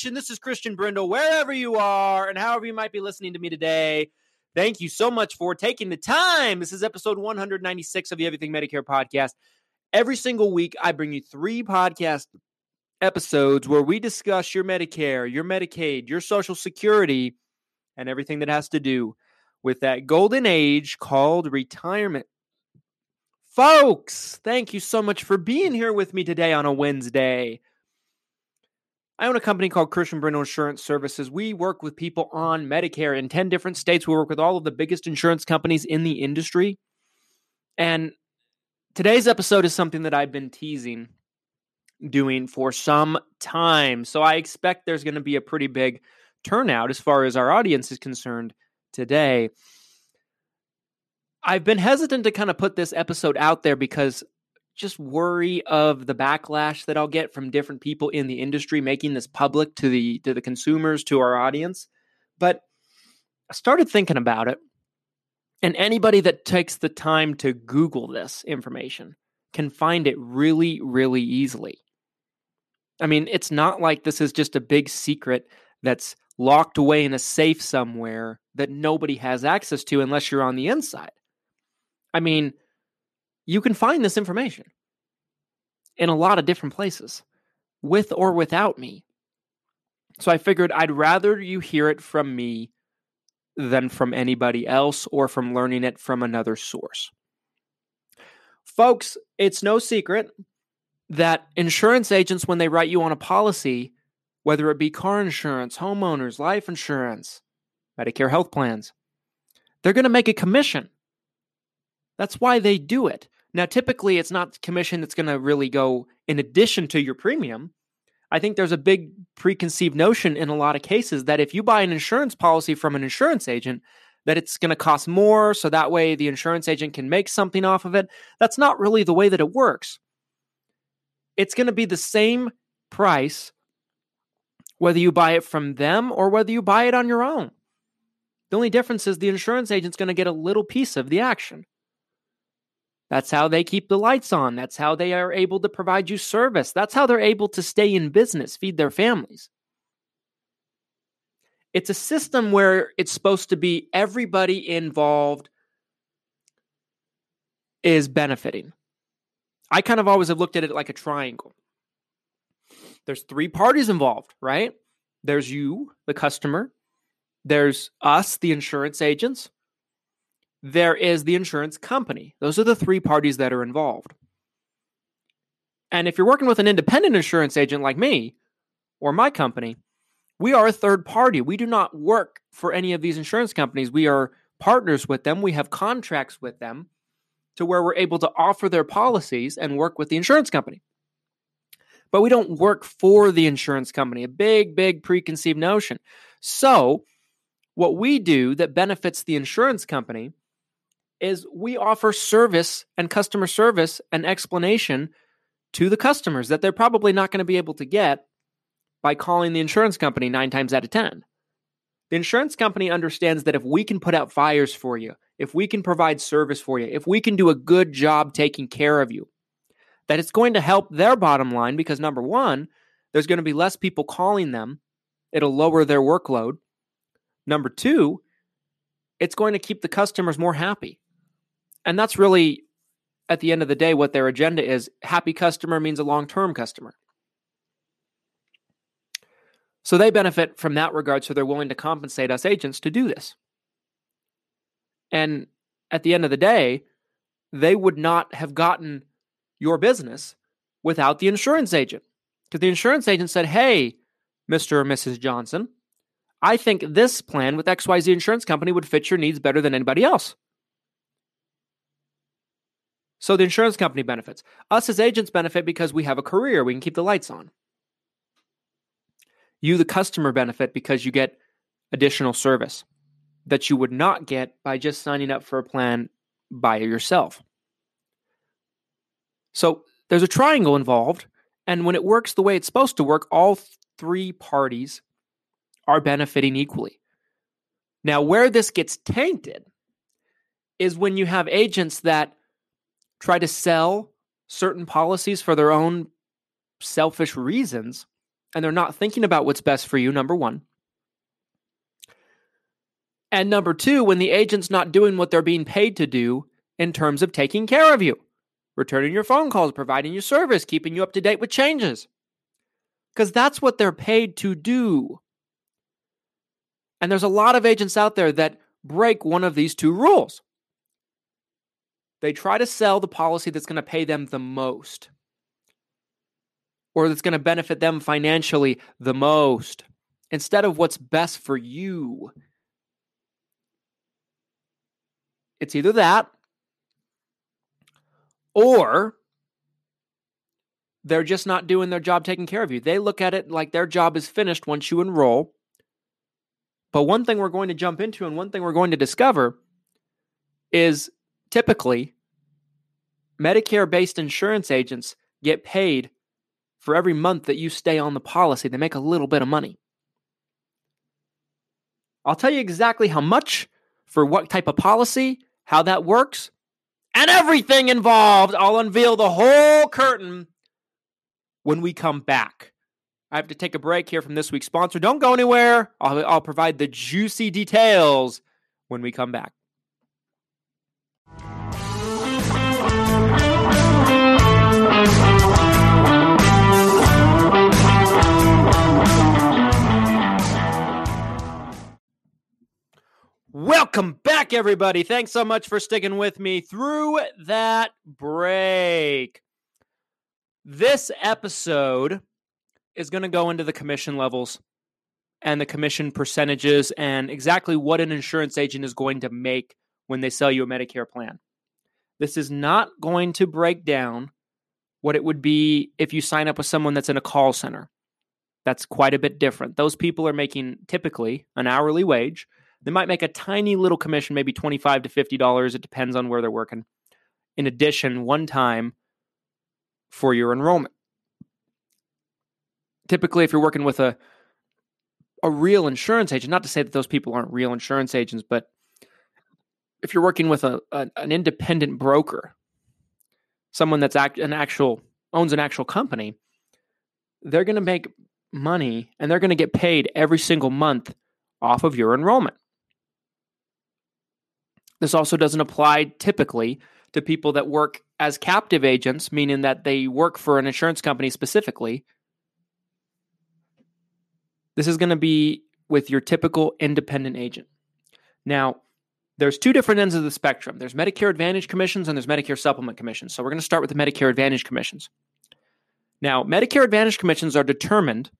Nation? This is Christian Brindle, wherever you are and however you might be listening to me today. Thank you so much for taking the time. This is episode 196 of the Everything Medicare Podcast. Every single week, I bring you three podcast episodes where we discuss your Medicare, your Medicaid, your Social Security, and everything that has to do with that golden age called retirement. Folks, thank you so much for being here with me today on a Wednesday. I own a company called Christian Brindle Insurance Services. We work with people on Medicare in 10 different states. We work with all of the biggest insurance companies in the industry. And today's episode is something that I've been teasing doing for some time. So I expect there's going to be a pretty big turnout as far as our audience is concerned today. I've been hesitant to kind of put this episode out there because just worry of the backlash that I'll get from different people in the industry making this public to the to the consumers, to our audience. But I started thinking about it. And anybody that takes the time to Google this information can find it really, really easily. I mean, it's not like this is just a big secret that's locked away in a safe somewhere that nobody has access to unless you're on the inside. I mean, you can find this information in a lot of different places with or without me. So I figured I'd rather you hear it from me than from anybody else or from learning it from another source. Folks, it's no secret that insurance agents, when they write you on a policy, whether it be car insurance, homeowners, life insurance, Medicare health plans, they're going to make a commission that's why they do it. Now, typically, it's not commission that's going to really go in addition to your premium. I think there's a big preconceived notion in a lot of cases that if you buy an insurance policy from an insurance agent, that it's going to cost more, so that way the insurance agent can make something off of it. That's not really the way that it works. It's going to be the same price whether you buy it from them or whether you buy it on your own. The only difference is the insurance agent's going to get a little piece of the action. That's how they keep the lights on. That's how they are able to provide you service. That's how they're able to stay in business, feed their families. It's a system where it's supposed to be everybody involved is benefiting. I kind of always have looked at it like a triangle. There's three parties involved, right? There's you, the customer. There's us, the insurance agents there is the insurance company. Those are the three parties that are involved. And if you're working with an independent insurance agent like me or my company, we are a third party. We do not work for any of these insurance companies. We are partners with them. We have contracts with them to where we're able to offer their policies and work with the insurance company. But we don't work for the insurance company, a big, big preconceived notion. So, what we do that benefits the insurance company is we offer service and customer service and explanation to the customers that they're probably not going to be able to get by calling the insurance company nine times out of 10. The insurance company understands that if we can put out fires for you, if we can provide service for you, if we can do a good job taking care of you, that it's going to help their bottom line because number one, there's going to be less people calling them. It'll lower their workload. Number two, it's going to keep the customers more happy. And that's really, at the end of the day, what their agenda is. Happy customer means a long term customer. So they benefit from that regard, so they're willing to compensate us agents to do this. And at the end of the day, they would not have gotten your business without the insurance agent. Because the insurance agent said, Hey, Mr. or Mrs. Johnson, I think this plan with XYZ Insurance Company would fit your needs better than anybody else. So the insurance company benefits. Us as agents benefit because we have a career, we can keep the lights on. You, the customer, benefit because you get additional service that you would not get by just signing up for a plan by yourself. So there's a triangle involved, and when it works the way it's supposed to work, all three parties are benefiting equally. Now, where this gets tainted is when you have agents that try to sell certain policies for their own selfish reasons, and they're not thinking about what's best for you, number one. And number two, when the agent's not doing what they're being paid to do in terms of taking care of you, returning your phone calls, providing you service, keeping you up to date with changes. Because that's what they're paid to do. And there's a lot of agents out there that break one of these two rules. They try to sell the policy that's going to pay them the most or that's going to benefit them financially the most instead of what's best for you It's either that or they're just not doing their job taking care of you. They look at it like their job is finished once you enroll. But one thing we're going to jump into and one thing we're going to discover is typically Medicare based insurance agents get paid for every month that you stay on the policy. They make a little bit of money. I'll tell you exactly how much for what type of policy how that works, and everything involved. I'll unveil the whole curtain when we come back. I have to take a break here from this week's sponsor. Don't go anywhere. I'll, I'll provide the juicy details when we come back. Welcome back, everybody. Thanks so much for sticking with me through that break. This episode is going to go into the commission levels and the commission percentages and exactly what an insurance agent is going to make when they sell you a Medicare plan. This is not going to break down what it would be if you sign up with someone that's in a call center. That's quite a bit different. Those people are making typically an hourly wage they might make a tiny little commission, maybe 25 to $50. It depends on where they're working. In addition, one time for your enrollment. Typically, if you're working with a a real insurance agent, not to say that those people aren't real insurance agents, but if you're working with a, a an independent broker, someone that's act, an actual owns an actual company, they're going to make money and they're going to get paid every single month off of your enrollment. This also doesn't apply typically to people that work as captive agents, meaning that they work for an insurance company specifically. This is going to be with your typical independent agent. Now, there's two different ends of the spectrum. There's Medicare Advantage commissions and there's Medicare Supplement commissions. So we're going to start with the Medicare Advantage commissions. Now, Medicare Advantage commissions are determined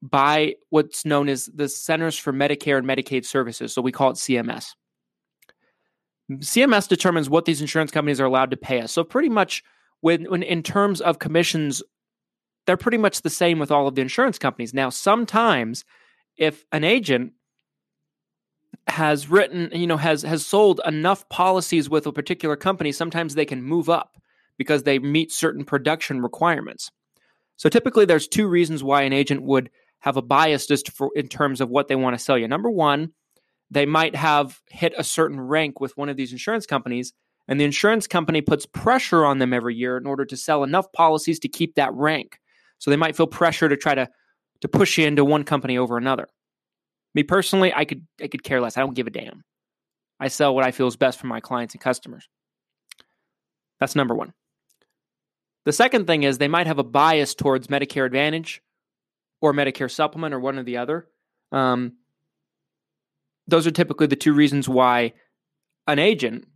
by what's known as the Centers for Medicare and Medicaid Services. So we call it CMS. CMS determines what these insurance companies are allowed to pay us. So pretty much when, when in terms of commissions, they're pretty much the same with all of the insurance companies. Now, sometimes if an agent has written, you know, has has sold enough policies with a particular company, sometimes they can move up because they meet certain production requirements. So typically there's two reasons why an agent would have a bias just for, in terms of what they want to sell you. Number one, they might have hit a certain rank with one of these insurance companies, and the insurance company puts pressure on them every year in order to sell enough policies to keep that rank. So they might feel pressure to try to to push you into one company over another. Me personally, I could I could care less. I don't give a damn. I sell what I feel is best for my clients and customers. That's number one. The second thing is they might have a bias towards Medicare Advantage or Medicare Supplement or one or the other. Um, those are typically the two reasons why an agent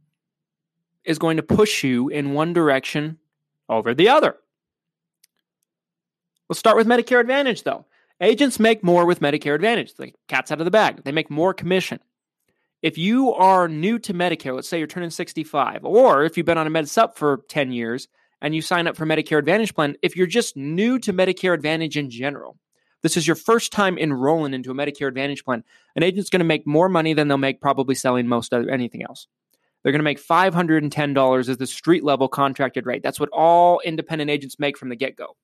is going to push you in one direction over the other. We'll start with Medicare Advantage, though. Agents make more with Medicare Advantage. The cat's out of the bag. They make more commission. If you are new to Medicare, let's say you're turning 65, or if you've been on a Med Sup for 10 years and you sign up for Medicare Advantage plan, if you're just new to Medicare Advantage in general, this is your first time enrolling into a Medicare Advantage plan, an agent's going to make more money than they'll make probably selling most other anything else. They're going to make $510 as the street level contracted rate. That's what all independent agents make from the get go.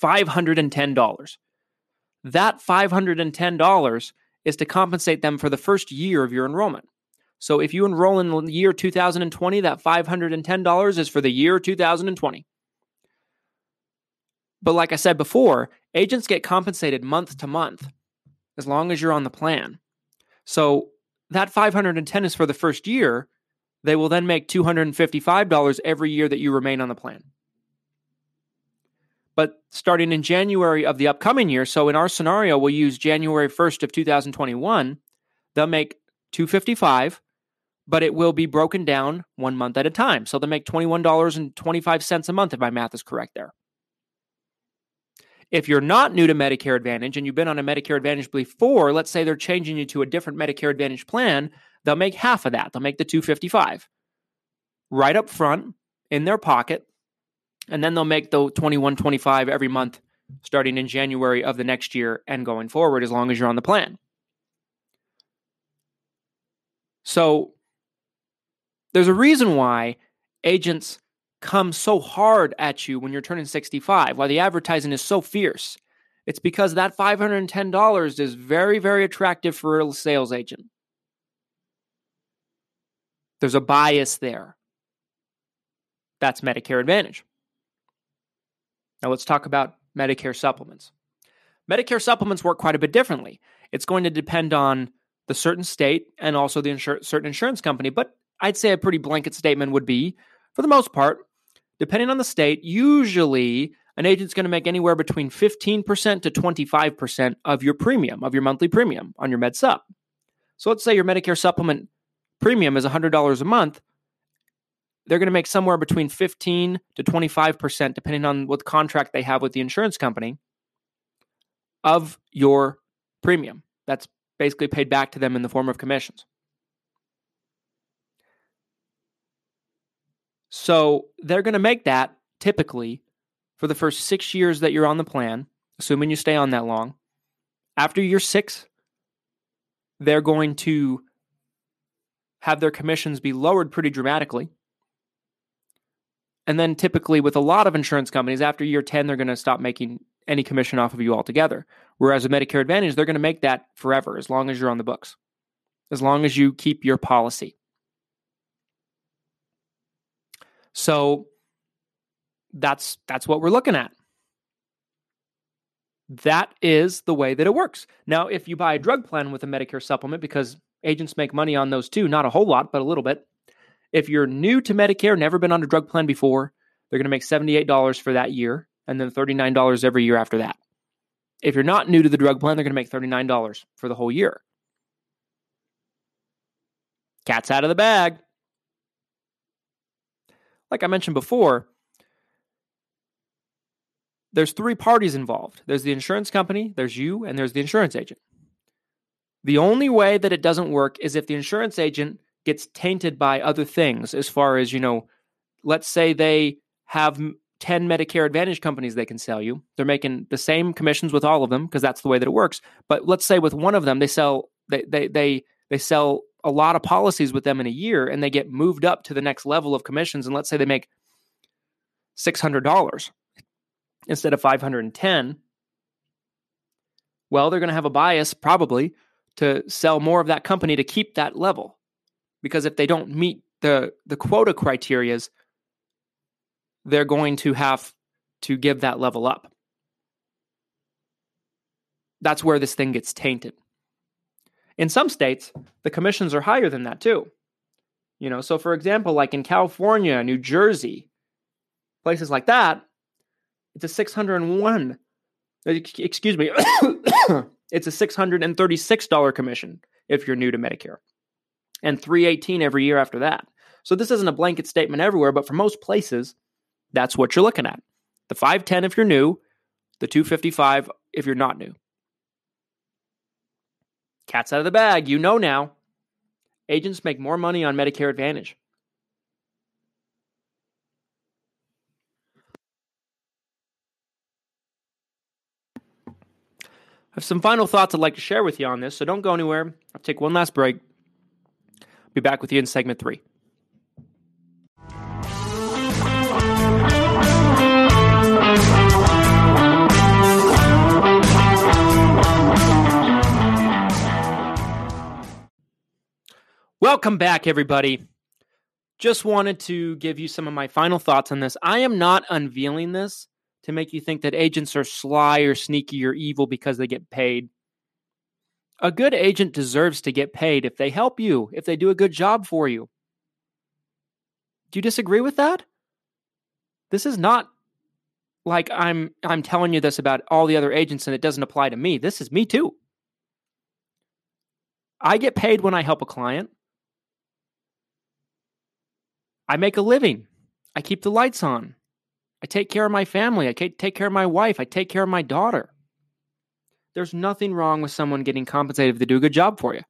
$510. That $510 is to compensate them for the first year of your enrollment. So if you enroll in the year 2020, that $510 is for the year 2020. But like I said before, agents get compensated month to month as long as you're on the plan. So that 510 is for the first year. They will then make $255 every year that you remain on the plan. But starting in January of the upcoming year, so in our scenario, we'll use January 1st of 2021, they'll make 255 but it will be broken down one month at a time. So they'll make $21.25 a month if my math is correct there. If you're not new to Medicare Advantage and you've been on a Medicare Advantage before, let's say they're changing you to a different Medicare Advantage plan, they'll make half of that. They'll make the 255 right up front in their pocket and then they'll make the 2125 every month starting in January of the next year and going forward as long as you're on the plan. So there's a reason why agents come so hard at you when you're turning 65, why the advertising is so fierce. It's because that $510 is very, very attractive for a sales agent. There's a bias there. That's Medicare Advantage. Now let's talk about Medicare supplements. Medicare supplements work quite a bit differently. It's going to depend on the certain state and also the insur- certain insurance company, but I'd say a pretty blanket statement would be, for the most part, depending on the state, usually an agent's going to make anywhere between 15% to 25% of your premium, of your monthly premium on your Med Sup. So let's say your Medicare supplement premium is $100 a month they're going to make somewhere between 15 to 25%, depending on what contract they have with the insurance company, of your premium. That's basically paid back to them in the form of commissions. So they're going to make that typically for the first six years that you're on the plan, assuming you stay on that long. After year six, they're going to have their commissions be lowered pretty dramatically and then typically with a lot of insurance companies, after year 10, they're going to stop making any commission off of you altogether. Whereas with Medicare Advantage, they're going to make that forever as long as you're on the books, as long as you keep your policy. So that's that's what we're looking at. That is the way that it works. Now, if you buy a drug plan with a Medicare supplement, because agents make money on those too, not a whole lot, but a little bit, if you're new to Medicare, never been on a drug plan before, they're going to make $78 for that year and then $39 every year after that. If you're not new to the drug plan, they're going to make $39 for the whole year. Cat's out of the bag. Like I mentioned before, there's three parties involved there's the insurance company, there's you, and there's the insurance agent. The only way that it doesn't work is if the insurance agent gets tainted by other things as far as, you know, let's say they have 10 Medicare Advantage companies they can sell you. They're making the same commissions with all of them because that's the way that it works. But let's say with one of them they sell they they they they sell a lot of policies with them in a year and they get moved up to the next level of commissions and let's say they make $600 instead of 510 well they're going to have a bias probably to sell more of that company to keep that level. Because if they don't meet the the quota criterias they're going to have to give that level up. That's where this thing gets tainted in some states the commissions are higher than that too You know, so for example, like in California, New Jersey, places like that, it's a 601 uh, excuse me, it's a $636 commission if you're new to Medicare and 318 every year after that. So this isn't a blanket statement everywhere, but for most places, that's what you're looking at. The 510 if you're new, the 255 if you're not new. Cat's out of the bag, you know now. Agents make more money on Medicare Advantage. I have some final thoughts I'd like to share with you on this, so don't go anywhere. I'll take one last break. Be back with you in segment three. Welcome back, everybody. Just wanted to give you some of my final thoughts on this. I am not unveiling this to make you think that agents are sly or sneaky or evil because they get paid. A good agent deserves to get paid if they help you, if they do a good job for you. Do you disagree with that? This is not like I'm I'm telling you this about all the other agents and it doesn't apply to me. This is me too. I get paid when I help a client. I make a living. I keep the lights on. I take care of my family. I take care of my wife. I take care of my daughter. There's nothing wrong with someone getting compensated they do a good job for you.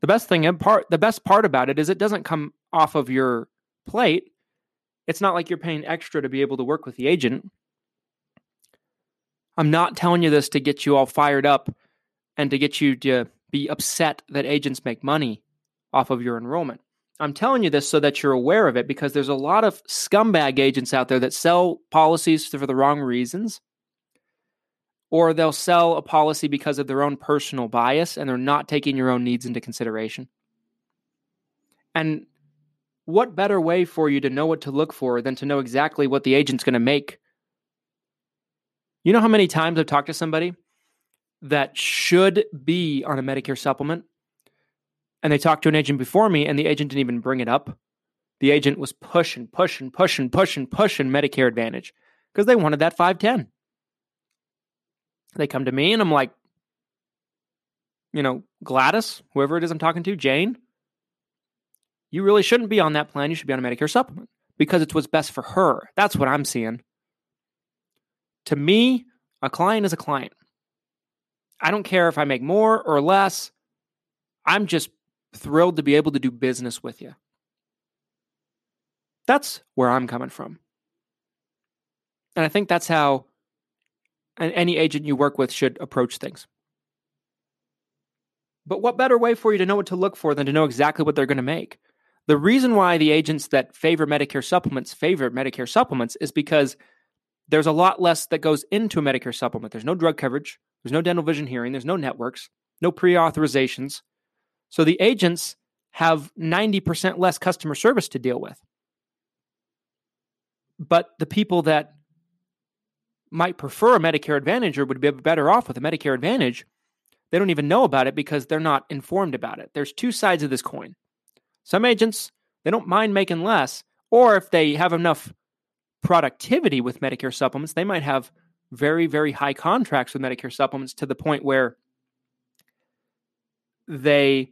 The best thing part the best part about it is it doesn't come off of your plate. It's not like you're paying extra to be able to work with the agent. I'm not telling you this to get you all fired up and to get you to be upset that agents make money off of your enrollment. I'm telling you this so that you're aware of it because there's a lot of scumbag agents out there that sell policies for the wrong reasons. Or they'll sell a policy because of their own personal bias and they're not taking your own needs into consideration. And what better way for you to know what to look for than to know exactly what the agent's going to make? You know how many times I've talked to somebody that should be on a Medicare supplement and they talked to an agent before me, and the agent didn't even bring it up. The agent was pushing, pushing, pushing, pushing, pushing Medicare Advantage because they wanted that 510. They come to me, and I'm like, you know, Gladys, whoever it is I'm talking to, Jane, you really shouldn't be on that plan. You should be on a Medicare supplement because it's what's best for her. That's what I'm seeing. To me, a client is a client. I don't care if I make more or less. I'm just thrilled to be able to do business with you. That's where I'm coming from. And I think that's how any agent you work with should approach things. But what better way for you to know what to look for than to know exactly what they're going to make? The reason why the agents that favor Medicare supplements favor Medicare supplements is because there's a lot less that goes into a Medicare supplement. There's no drug coverage, there's no dental vision hearing, there's no networks, no pre authorizations, so the agents have 90% less customer service to deal with. But the people that might prefer a Medicare Advantage or would be better off with a Medicare Advantage, they don't even know about it because they're not informed about it. There's two sides of this coin. Some agents, they don't mind making less, or if they have enough productivity with Medicare supplements, they might have very, very high contracts with Medicare supplements to the point where they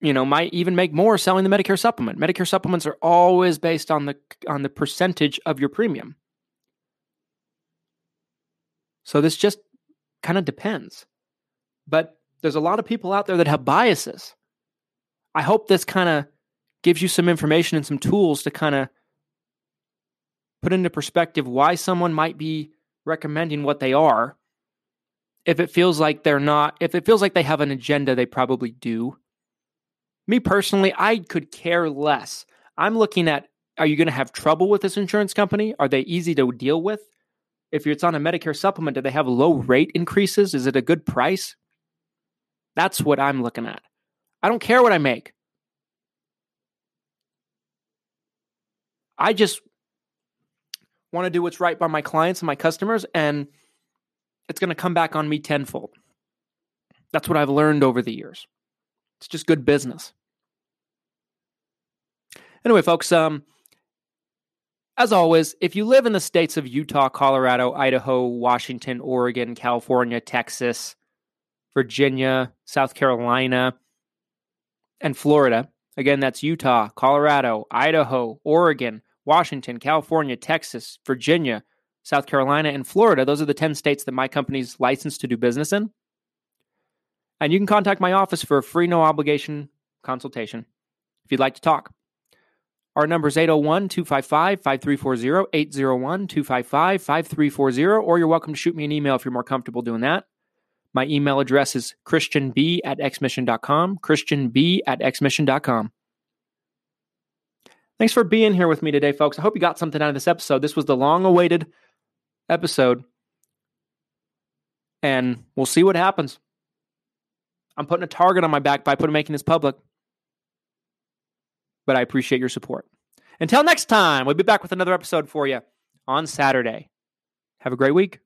you know might even make more selling the medicare supplement. Medicare supplements are always based on the on the percentage of your premium. So this just kind of depends. But there's a lot of people out there that have biases. I hope this kind of gives you some information and some tools to kind of put into perspective why someone might be recommending what they are. If it feels like they're not if it feels like they have an agenda they probably do me personally, I could care less. I'm looking at are you going to have trouble with this insurance company? Are they easy to deal with? If it's on a Medicare supplement, do they have low rate increases? Is it a good price? That's what I'm looking at. I don't care what I make. I just want to do what's right by my clients and my customers, and it's going to come back on me tenfold. That's what I've learned over the years. It's just good business. Anyway, folks, um, as always, if you live in the states of Utah, Colorado, Idaho, Washington, Oregon, California, Texas, Virginia, South Carolina, and Florida, again, that's Utah, Colorado, Idaho, Oregon, Washington, California, Texas, Virginia, South Carolina, and Florida. Those are the 10 states that my company's licensed to do business in. And you can contact my office for a free, no obligation consultation if you'd like to talk. Our number is 801 255 5340, 801 255 5340, or you're welcome to shoot me an email if you're more comfortable doing that. My email address is christianb at xmission.com, christianb at xmission.com. Thanks for being here with me today, folks. I hope you got something out of this episode. This was the long awaited episode, and we'll see what happens. I'm putting a target on my back by putting making this public but I appreciate your support. Until next time, we'll be back with another episode for you on Saturday. Have a great week.